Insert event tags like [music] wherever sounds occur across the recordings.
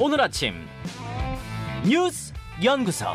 오늘 아침 뉴스 연구소.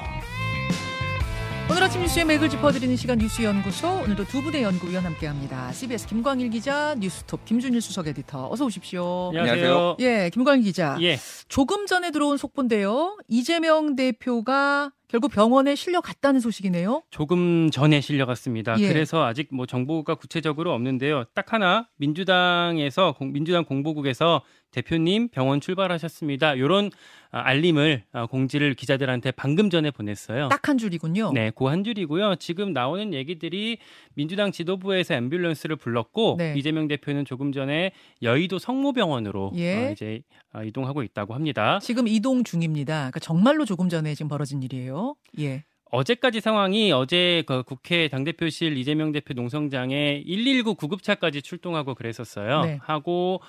오늘 아침 뉴스의 맥을 짚어드리는 시간 뉴스 연구소 오늘도 두 분의 연구위원 함께합니다. CBS 김광일 기자, 뉴스톱 김준일 수석 에디터 어서 오십시오. 안녕하세요. 예, 김광일 기자. 예. 조금 전에 들어온 속보인데요. 이재명 대표가 결국 병원에 실려갔다는 소식이네요. 조금 전에 실려갔습니다. 예. 그래서 아직 뭐 정보가 구체적으로 없는데요. 딱 하나 민주당에서 공- 민주당 공보국에서 대표님 병원 출발하셨습니다. 이런 알림을 아, 공지를 기자들한테 방금 전에 보냈어요. 딱 한 줄이군요. 네, 그 한 줄이고요. 지금 나오는 얘기들이 민주당 지도부에서 앰뷸런스를 불렀고 네. 이재명 대표는 조금 전에 여의도 성모병원으로 예. 어, 이제 어, 이동하고 있다고 합니다. 지금 이동 중입니다. 그러니까 정말로 조금 전에 지금 벌어진 일이에요. 예. 어제까지 상황이 어제 그 국회 당대표실 이재명 대표 농성장에 119 구급차까지 출동하고 그랬었어요. 네. 하고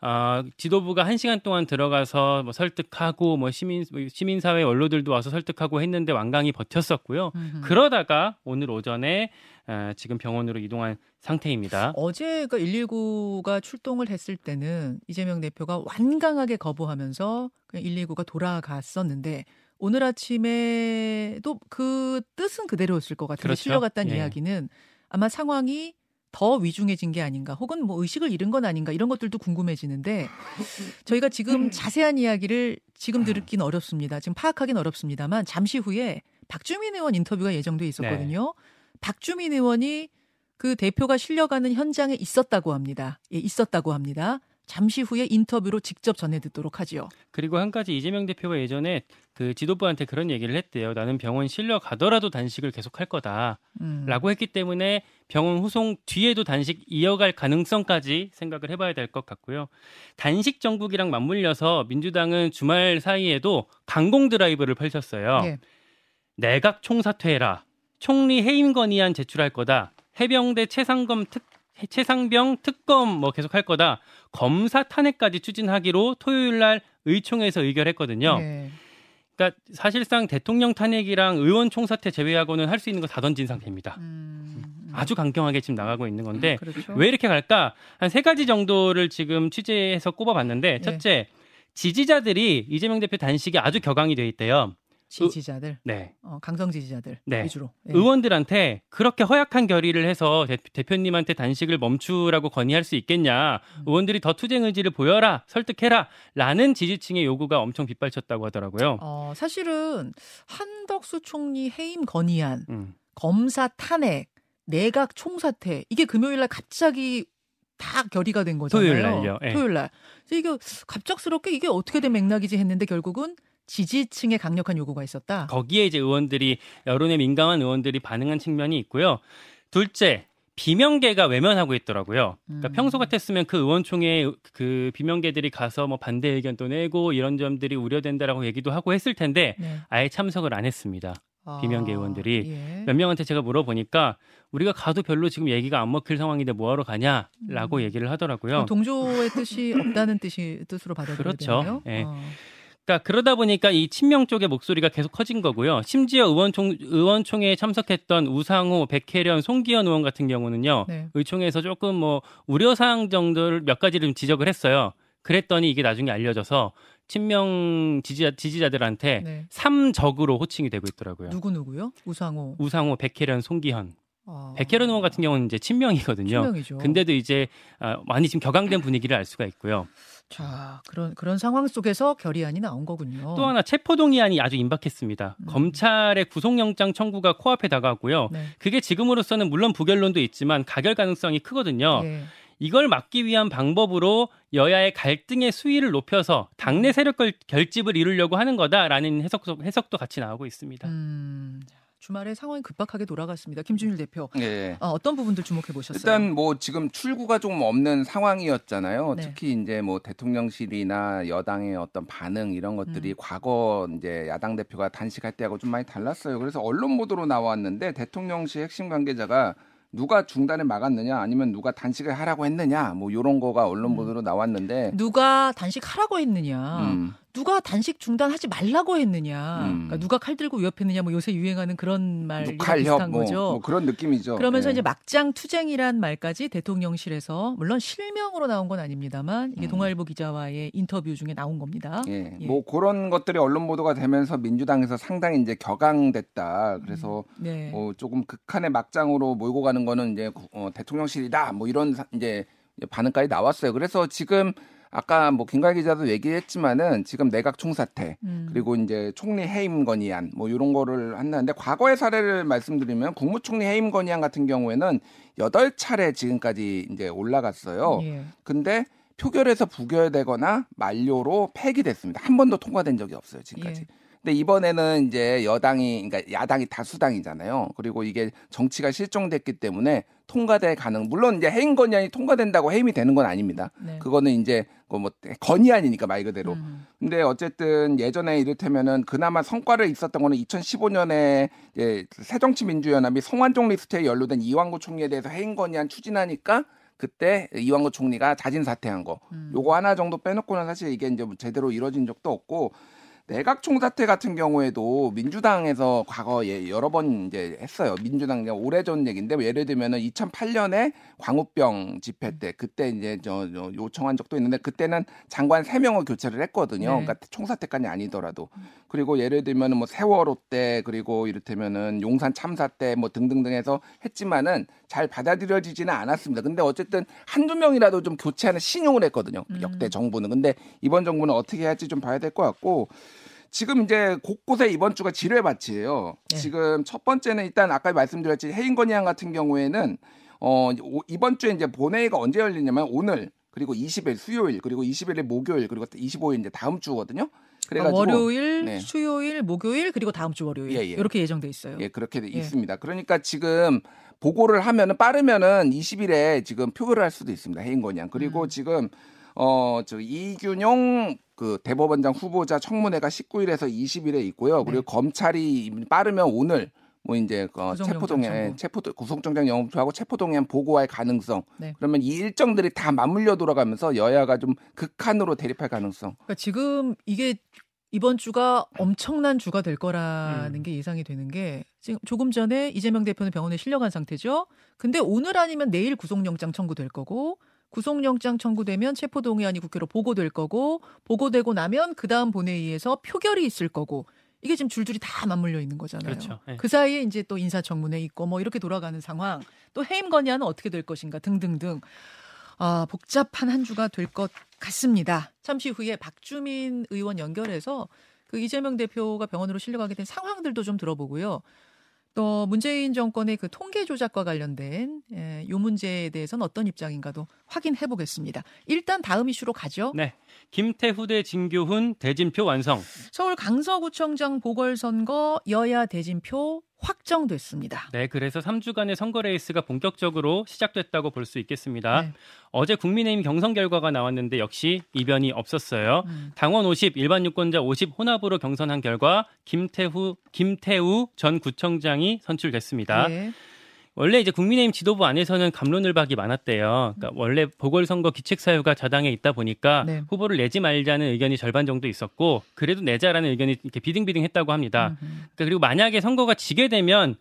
아, 지도부가 한 시간 동안 들어가서 뭐 설득하고 뭐 시민 시민사회 원로들도 와서 설득하고 했는데 완강히 버텼었고요. 음흠. 그러다가 오늘 오전에 아, 지금 병원으로 이동한 상태입니다. 어제 그 119가 출동을 했을 때는 이재명 대표가 완강하게 거부하면서 그냥 119가 돌아갔었는데 오늘 아침에도 그 뜻은 그대로였을 것 같은데 그렇죠. 실려갔다는 예. 이야기는 아마 상황이 더 위중해진 게 아닌가 혹은 뭐 의식을 잃은 건 아닌가 이런 것들도 궁금해지는데 저희가 지금 자세한 이야기를 지금 듣긴 어렵습니다. 지금 파악하기는 어렵습니다만 잠시 후에 박주민 의원 인터뷰가 예정돼 있었거든요. 박주민 의원이 그 대표가 실려가는 현장에 있었다고 합니다. 예, 있었다고 합니다. 잠시 후에 인터뷰로 직접 전해 듣도록 하지요. 그리고 한 가지 이재명 대표가 예전에 그 지도부한테 그런 얘기를 했대요. 나는 병원 실려 가더라도 단식을 계속할 거다. 음. 라고 했기 때문에 병원 후송 뒤에도 단식 이어갈 가능성까지 생각을 해봐야 될 것 같고요. 단식 정국이랑 맞물려서 민주당은 주말 사이에도 강공 드라이브를 펼쳤어요. 예. 내각 총사퇴해라. 총리 해임 건의안 제출할 거다. 해병대 최상검 특 최상병 특검 뭐 계속 할 거다. 검사 탄핵까지 추진하기로 토요일 날 의총에서 의결했거든요. 예. 그러니까 사실상 대통령 탄핵이랑 의원 총사퇴 제외하고는 할 수 있는 거 다 던진 상태입니다. 음, 음. 아주 강경하게 지금 나가고 있는 건데 그렇죠. 왜 이렇게 갈까? 한 세 가지 정도를 지금 취재해서 꼽아봤는데 예. 첫째 지지자들이 이재명 대표 단식에 아주 격앙이 돼 있대요. 지지자들, 네. 어, 강성 지지자들 네. 위주로. 예. 의원들한테 그렇게 허약한 결의를 해서 대, 표님한테 단식을 멈추라고 건의할 수 있겠냐. 음. 의원들이 더 투쟁 의지를 보여라. 설득해라. 라는 지지층의 요구가 엄청 빗발쳤다고 하더라고요. 어, 사실은 한덕수 총리 해임 건의안, 음. 검사 탄핵, 내각 총사퇴 이게 금요일 날 갑자기 다 결의가 된 거잖아요. 토요일 날요. 예. 토요일 날. 이게 갑작스럽게 이게 어떻게 된 맥락이지 했는데 결국은 지지층의 강력한 요구가 있었다. 거기에 이제 의원들이 여론에 민감한 의원들이 반응한 측면이 있고요. 둘째, 비명계가 외면하고 있더라고요. 그러니까 음. 평소 같았으면 그 의원총회에 그 비명계들이 가서 뭐 반대 의견도 내고 이런 점들이 우려된다라고 얘기도 하고 했을 텐데 네. 아예 참석을 안 했습니다. 아, 비명계 의원들이 예. 몇 명한테 제가 물어보니까 우리가 가도 별로 지금 얘기가 안 먹힐 상황인데 뭐하러 가냐라고 음. 얘기를 하더라고요. 동조의 뜻이 없다는 뜻이 뜻으로 받아들여야 그렇죠. 되나요? 예. 어. 그러니까 그러다 보니까 이 친명 쪽의 목소리가 계속 커진 거고요. 심지어 의원총 의원총회에 참석했던 우상호, 백혜련, 송기현 의원 같은 경우는요. 네. 의총에서 조금 뭐 우려 사항 정도를 몇 가지를 좀 지적을 했어요. 그랬더니 이게 나중에 알려져서 친명 지지자, 지지자들한테 네. 삼적으로 호칭이 되고 있더라고요. 누구 누구요? 우상호. 우상호, 백혜련, 송기현. 아, 백혜련 의원 같은 경우는 이제 친명이거든요. 친명이죠. 근데도 이제 아, 많이 지금 격앙된 분위기를 알 수가 있고요. 자 그런 그런 상황 속에서 결의안이 나온 거군요. 또 하나 체포동의안이 아주 임박했습니다. 음. 검찰의 구속영장 청구가 코앞에 다가왔고요. 네. 그게 지금으로서는 물론 부결론도 있지만 가결 가능성이 크거든요. 예. 이걸 막기 위한 방법으로 여야의 갈등의 수위를 높여서 당내 세력 결- 결집을 이루려고 하는 거다라는 해석도, 해석도 같이 나오고 있습니다. 음, 자, 주말에 상황이 급박하게 돌아갔습니다. 김준일 대표. 예. 어, 어떤 부분들 주목해 보셨어요? 일단 뭐 지금 출구가 조금 없는 상황이었잖아요. 네. 특히 이제 뭐 대통령실이나 여당의 어떤 반응 이런 것들이 음. 과거 이제 야당 대표가 단식할 때하고 좀 많이 달랐어요. 그래서 언론 보도로 나왔는데 대통령실 핵심 관계자가 누가 중단을 막았느냐 아니면 누가 단식을 하라고 했느냐 뭐 이런 거가 언론 음. 보도로 나왔는데 누가 단식하라고 했느냐, 음, 누가 단식 중단하지 말라고 했느냐, 음. 그러니까 누가 칼 들고 위협했느냐, 뭐 요새 유행하는 그런 칼협 비슷한 뭐, 거죠. 뭐 그런 느낌이죠. 그러면서 예. 이제 막장 투쟁이란 말까지 대통령실에서 물론 실명으로 나온 건 아닙니다만 이게 음. 동아일보 기자와의 인터뷰 중에 나온 겁니다. 예, 예. 뭐 그런 것들이 언론 보도가 되면서 민주당에서 상당히 이제 격앙됐다. 그래서 네. 어, 조금 극한의 막장으로 몰고 가는 거는 이제 어, 대통령실이다. 뭐 이런 사- 이제 반응까지 나왔어요. 그래서 지금 아까 뭐 김관 기자도 얘기했지만은 지금 내각 총사태 음. 그리고 이제 총리 해임 건의안 뭐 이런 거를 한다는데 과거의 사례를 말씀드리면 국무총리 해임 건의안 같은 경우에는 여덟 차례 지금까지 이제 올라갔어요. 예. 근데 표결에서 부결되거나 만료로 폐기됐습니다. 한 번도 통과된 적이 없어요 지금까지. 예. 근데 이번에는 이제 여당이 그러니까 야당이 다수당이잖아요. 그리고 이게 정치가 실종됐기 때문에 통과될 가능. 물론 이제 해임 건의안이 통과된다고 해임이 되는 건 아닙니다. 네. 그거는 이제 그뭐 건의안이니까 말 그대로. 음. 근데 어쨌든 예전에 이를테면은 그나마 성과를 있었던 거는 2015년에 이제 새정치민주연합이 성완종 리스트에 연루된 이완구 총리에 대해서 해임 건의안 추진하니까 그때 이완구 총리가 자진 사퇴한 거. 음. 요거 하나 정도 빼놓고는 사실 이게 이제 뭐 제대로 이루어진 적도 없고 내각 총사퇴 같은 경우에도 민주당에서 과거에 여러 번 이제 했어요. 민주당 오래전 얘기인데 뭐 예를 들면은 2008년에 광우병 집회 때 그때 이제 저, 저 요청한 적도 있는데 그때는 장관 세명을 교체를 했거든요. 네. 그러니까 총사퇴까지 아니더라도. 그리고 예를 들면은 뭐 세월호 때 그리고 이를테면은 용산 참사 때 뭐 등등등 해서 했지만은 잘 받아들여지지는 않았습니다. 근데 어쨌든 한두 명이라도 좀 교체하는 신용을 했거든요. 음. 역대 정부는. 근데 이번 정부는 어떻게 할지 좀 봐야 될 것 같고 지금 이제 곳곳에 이번 주가 지뢰 밭이에요. 네. 지금 첫 번째는 일단 아까 말씀드렸지 해임 건의안 같은 경우에는 어 오- 이번 주에 이제 본회의가 언제 열리냐면 오늘 그리고 20일 수요일 그리고 21일 목요일 그리고 25일 이제 다음 주거든요. 아, 그래가지고 월요일, 네. 수요일, 목요일 그리고 다음 주 월요일 예, 예. 이렇게 예정돼 있어요. 예, 그렇게 돼 예. 있습니다. 그러니까 지금 보고를 하면은 빠르면은 20일에 지금 표결을 할 수도 있습니다. 해임 건의안. 그리고 음. 지금 어 저 이균용 그 대법원장 후보자 청문회가 19일에서 20일에 있고요. 그리고 네. 검찰이 빠르면 오늘 뭐 이제 어, 체포동의안 청구. 체포 구속영장 영업하고 체포동의안 보고할 가능성. 네. 그러면 이 일정들이 다 맞물려 돌아가면서 여야가 좀 극한으로 대립할 가능성. 그러니까 지금 이게 이번 주가 엄청난 주가 될 거라는 음. 게 예상이 되는 게 지금 조금 전에 이재명 대표는 병원에 실려간 상태죠. 근데 오늘 아니면 내일 구속영장 청구될 거고 구속영장 청구되면 체포동의안이 국회로 보고될 거고 보고되고 나면 그 다음 본회의에서 표결이 있을 거고 이게 지금 줄줄이 다 맞물려 있는 거잖아요. 그렇죠. 예. 그 사이에 이제 또 인사청문회 있고 뭐 이렇게 돌아가는 상황 또 해임 건의안은 어떻게 될 것인가 등등등 아, 복잡한 한 주가 될 것 같습니다. 잠시 후에 박주민 의원 연결해서 그 이재명 대표가 병원으로 실려가게 된 상황들도 좀 들어보고요. 또 문재인 정권의 그 통계 조작과 관련된 예, 요 문제에 대해서는 어떤 입장인가도 확인해 보겠습니다. 일단 다음 이슈로 가죠. 네. 김태우 대 진교훈 대진표 완성. 서울 강서구청장 보궐선거 여야 대진표 확정됐습니다. 네, 그래서 3주간의 선거 레이스가 본격적으로 시작됐다고 볼 수 있겠습니다. 네. 어제 국민의힘 경선 결과가 나왔는데 역시 이변이 없었어요. 음. 당원 50, 일반 유권자 50 혼합으로 경선한 결과 김태후 김태우 전 구청장이 선출됐습니다. 예. 원래 이제 국민의힘 지도부 안에서는 감론을박이 많았대요. 그러니까 원래 보궐선거 기책 사유가 자당에 있다 보니까 네. 후보를 내지 말자는 의견이 절반 정도 있었고 그래도 내자라는 의견이 이렇게 비등비등했다고 합니다. 음흠. 그러니까 그리고 만약에 선거가 지게 되면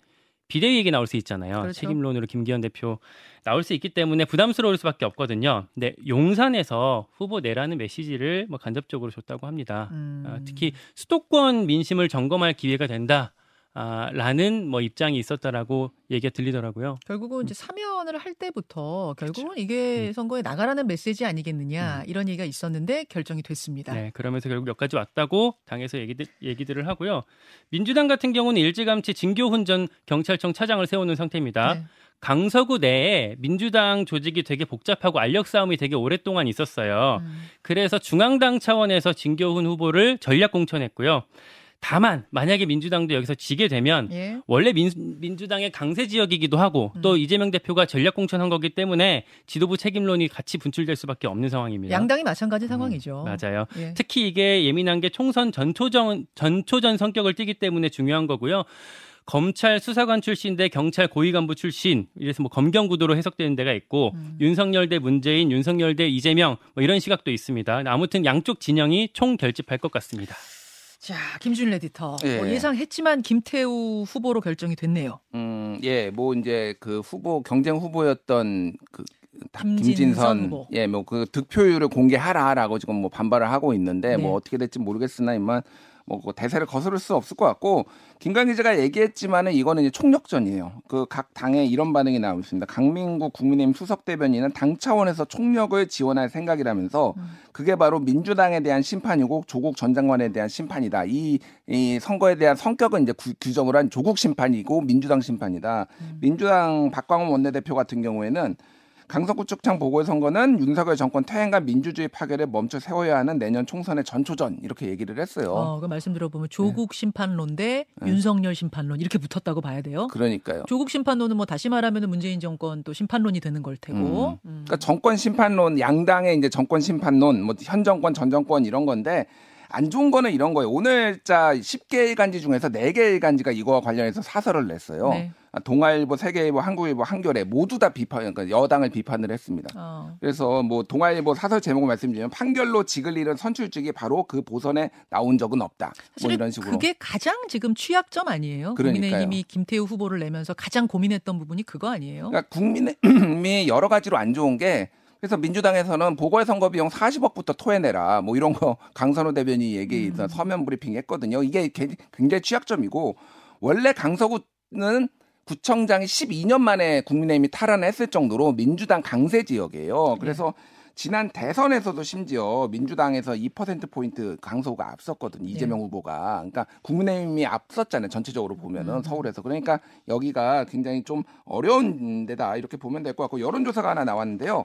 비대위 얘기 나올 수 있잖아요. 그렇죠. 책임론으로 김기현 대표 나올 수 있기 때문에 부담스러울 수밖에 없거든요. 근데 용산에서 후보 내라는 메시지를 뭐 간접적으로 줬다고 합니다. 음. 아, 특히 수도권 민심을 점검할 기회가 된다. 아, 라는 뭐 입장이 있었다라고 얘기가 들리더라고요. 결국은 이제 사면을 할 때부터 결국은 음. 이게 선거에 나가라는 메시지 아니겠느냐 이런 얘기가 있었는데 결정이 됐습니다. 네, 그러면서 결국 여기까지 왔다고 당에서 얘기들, 얘기들을 하고요. 민주당 같은 경우는 일찌감치 진교훈 전 경찰청 차장을 세우는 상태입니다. 네. 강서구 내에 민주당 조직이 되게 복잡하고 알력 싸움이 되게 오랫동안 있었어요. 음. 그래서 중앙당 차원에서 진교훈 후보를 전략 공천했고요. 다만 만약에 민주당도 여기서 지게 되면 예. 원래 민, 민주당의 강세 지역이기도 하고 또 음. 이재명 대표가 전략 공천한 거기 때문에 지도부 책임론이 같이 분출될 수밖에 없는 상황입니다. 양당이 마찬가지 상황이죠. 음, 맞아요. 예. 특히 이게 예민한 게 총선 전초전 전초전 성격을 띠기 때문에 중요한 거고요. 검찰 수사관 출신대 경찰 고위 간부 출신 이래서 뭐 검경 구도로 해석되는 데가 있고 음. 윤석열 대 문재인, 윤석열 대 이재명 뭐 이런 시각도 있습니다. 아무튼 양쪽 진영이 총 결집할 것 같습니다. 자, 김준 에디터. 예. 뭐 예상했지만 김태우 후보로 결정이 됐네요. 음, 예, 뭐 이제 그 후보 경쟁 후보였던 그 다- 김진선 김진선. 예, 뭐 그 득표율을 공개하라라고 지금 뭐 반발을 하고 있는데 네. 뭐 어떻게 될지 모르겠으나 임만 뭐그 대세를 거스를 수 없을 것 같고 김관 기자가 얘기했지만은 이거는 이제 총력전이에요. 그 각 당에 이런 반응이 나오고 있습니다. 강민구 국민의힘 수석 대변인은 당 차원에서 총력을 지원할 생각이라면서 음. 그게 바로 민주당에 대한 심판이고 조국 전 장관에 대한 심판이다. 이, 이 선거에 대한 성격은 이제 구- 규정을 한 조국 심판이고 민주당 심판이다. 음. 민주당 박광원 원내대표 같은 경우에는 강서구축창 보궐선거는 윤석열 정권 퇴행과 민주주의 파괴를 멈춰 세워야 하는 내년 총선의 전초전 이렇게 얘기를 했어요. 어, 그 말씀 들어보면 조국 네. 심판론 대 윤석열 심판론 이렇게 붙었다고 봐야 돼요. 그러니까요. 조국 심판론은 뭐 다시 말하면 문재인 정권 또 심판론이 되는 걸 테고. 음. 그러니까 정권 심판론 양당의 이제 정권 심판론 뭐 현 정권 전 정권 이런 건데 안 좋은 거는 이런 거예요. 오늘자 10개 일간지 중에서 4개 일간지가 이거와 관련해서 사설을 냈어요. 네. 아, 동아일보, 세계일보, 한국일보, 한겨레 모두 다 비판, 그러니까 여당을 비판을 했습니다. 어. 그래서 뭐 동아일보 사설 제목을 말씀드리면 판결로 직을 잃은 선출직이 바로 그 보선에 나온 적은 없다. 뭐 이런 식으로. 그게 가장 지금 취약점 아니에요? 그러니까요. 국민의힘이 김태우 후보를 내면서 가장 고민했던 부분이 그거 아니에요? 그러니까 국민의힘이 [clears throat] 여러 가지로 안 좋은 게 그래서 민주당에서는 보궐선거 비용 40억부터 토해내라 뭐 이런 거 [laughs] 강선호 대변인이 얘기 음. 서면 브리핑 했거든요. 이게 개- 굉장히 취약점이고 원래 강서구는 구청장이 12년 만에 국민의힘이 탈환했을 정도로 민주당 강세 지역이에요. 그래서 지난 대선에서도 심지어 민주당에서 2% 포인트 강서구가 앞섰거든요. 이재명 후보가. 그러니까 국민의힘이 앞섰잖아요. 전체적으로 보면은 음. 서울에서. 그러니까 여기가 굉장히 좀 어려운 데다 이렇게 보면 될 것 같고 여론조사가 하나 나왔는데요.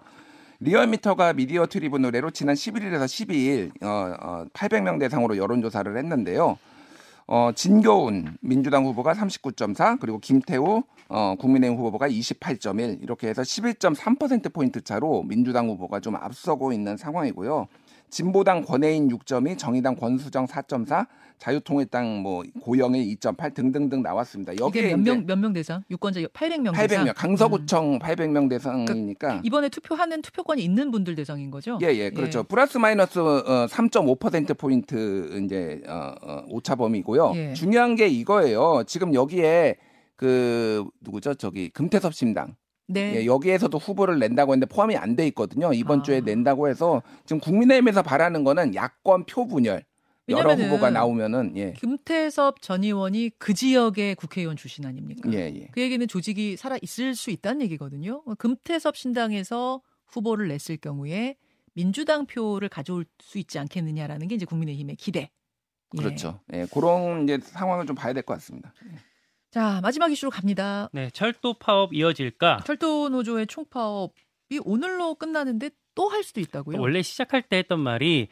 리얼미터가 미디어 트리뷴 의뢰로 지난 11일에서 12일 어, 어, 800명 대상으로 여론조사를 했는데요. 어, 진교훈 민주당 후보가 39.4 그리고 김태우 어, 국민의힘 후보가 28.1 이렇게 해서 11.3% 포인트 차로 민주당 후보가 좀 앞서고 있는 상황이고요. 진보당 권혜인 6.2, 정의당 권수정 4.4, 자유통일당 뭐 고영일 2.8 등등등 나왔습니다. 여기에 몇 이제 명몇 명 대상? 유권자 800명 대상. 800명 강서구청 800명 대상이니까 이번에 투표하는 투표권이 있는 분들 대상인 거죠? 예, 예, 그렇죠. 플러스 마이너스 어, 3.5% 포인트 이제 어, 어, 오차 범위고요. 예. 중요한 게 이거예요. 지금 여기에 그 누구죠? 저기 금태섭 신당. 네. 예, 여기에서도 후보를 낸다고 했는데 포함이 안 돼 있거든요. 이번 아. 주에 낸다고 해서 지금 국민의힘에서 바라는 거는 야권 표 분열. 여러 후보가 나오면은 예. 김태섭 전 의원이 그 지역의 국회의원 출신 아닙니까? 예, 예. 그 얘기는 조직이 살아 있을 수 있다는 얘기거든요. 금태섭 신당에서 후보를 냈을 경우에 민주당 표를 가져올 수 있지 않겠느냐라는 게 이제 국민의힘의 기대. 예. 그렇죠. 예, 그런 이제 상황을 좀 봐야 될 것 같습니다. 자 마지막 이슈로 갑니다. 네, 철도 파업 이어질까? 철도 노조의 총파업이 오늘로 끝나는데 또 할 수도 있다고요? 원래 시작할 때 했던 말이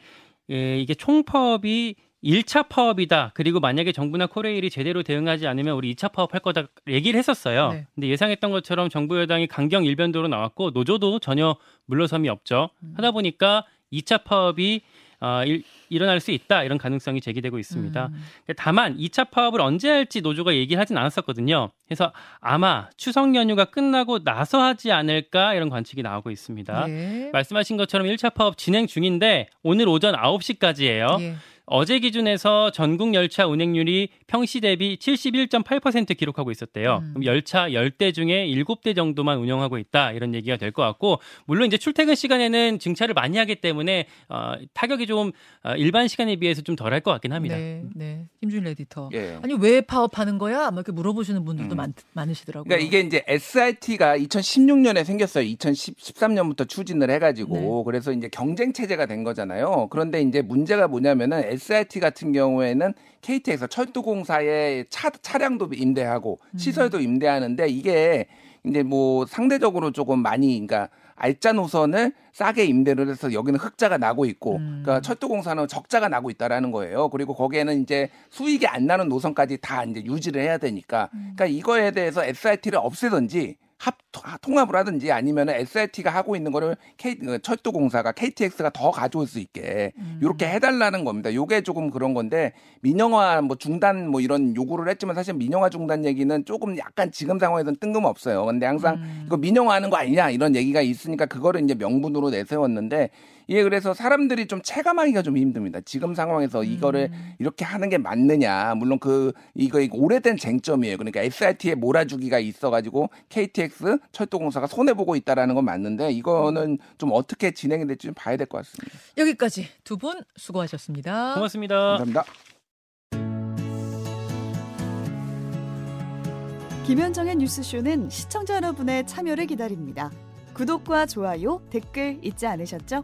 예, 이게 총파업이 1차 파업이다. 그리고 만약에 정부나 코레일이 제대로 대응하지 않으면 우리 2차 파업할 거다 얘기를 했었어요. 네. 근데 예상했던 것처럼 정부 여당이 강경 일변도로 나왔고 노조도 전혀 물러섬이 없죠. 음. 하다 보니까 2차 파업이 어, 일, 일어날 수 있다 이런 가능성이 제기되고 있습니다. 음. 다만 2차 파업을 언제 할지 노조가 얘기를 하진 않았었거든요. 그래서 아마 추석 연휴가 끝나고 나서 하지 않을까 이런 관측이 나오고 있습니다. 예. 말씀하신 것처럼 1차 파업 진행 중인데 오늘 오전 9시까지예요. 예. 어제 기준에서 전국 열차 운행률이 평시 대비 71.8% 기록하고 있었대요. 음. 그럼 열차 10대 중에 7대 정도만 운영하고 있다. 이런 얘기가 될 것 같고 물론 이제 출퇴근 시간에는 증차를 많이 하기 때문에 어, 타격이 좀 어, 일반 시간에 비해서 좀 덜할 것 같긴 합니다. 네, 네. 김준 에디터. 예. 아니 왜 파업하는 거야? 아마 이렇게 물어보시는 분들도 음. 많, 많으시더라고요. 그러니까 이게 이제 SRT가 2016년에 생겼어요. 2013년부터 추진을 해가지고 그래서 이제 경쟁 체제가 된 거잖아요. 그런데 이제 문제가 뭐냐면은 SRT 같은 경우에는 KT에서 철도공사에 차 차량도 임대하고 시설도 임대하는데 이게 이제 뭐 상대적으로 조금 많이 그러니까 알짜 노선을 싸게 임대를 해서 여기는 흑자가 나고 있고 음. 그러니까 철도공사는 적자가 나고 있다라는 거예요. 그리고 거기에는 이제 수익이 안 나는 노선까지 다 이제 유지를 해야 되니까 그러니까 이거에 대해서 SRT를 없애든지 합 통합을 하든지 아니면은 SRT가 하고 있는 거를 K, 그 철도공사가 KTX가 더 가져올 수 있게 음. 이렇게 해달라는 겁니다. 요게 조금 그런 건데 민영화 뭐 중단 뭐 이런 요구를 했지만 사실 민영화 중단 얘기는 조금 약간 지금 상황에서는 뜬금없어요. 근데 항상 음. 이거 민영화하는 거 아니냐 이런 얘기가 있으니까 그거를 이제 명분으로 내세웠는데 이게 그래서 사람들이 좀 체감하기가 좀 힘듭니다. 지금 상황에서 이거를 음. 이렇게 하는 게 맞느냐. 물론 그 이거 이거 오래된 쟁점이에요. 그러니까 SRT에 몰아주기가 있어가지고 KTX 철도공사가 손해 보고 있다라는 건 맞는데 이거는 좀 어떻게 진행이 될지 좀 봐야 될 것 같습니다. 여기까지 두 분 수고하셨습니다. 고맙습니다. 감사합니다. 김현정의 뉴스쇼는 시청자 여러분의 참여를 기다립니다. 구독과 좋아요, 댓글 잊지 않으셨죠?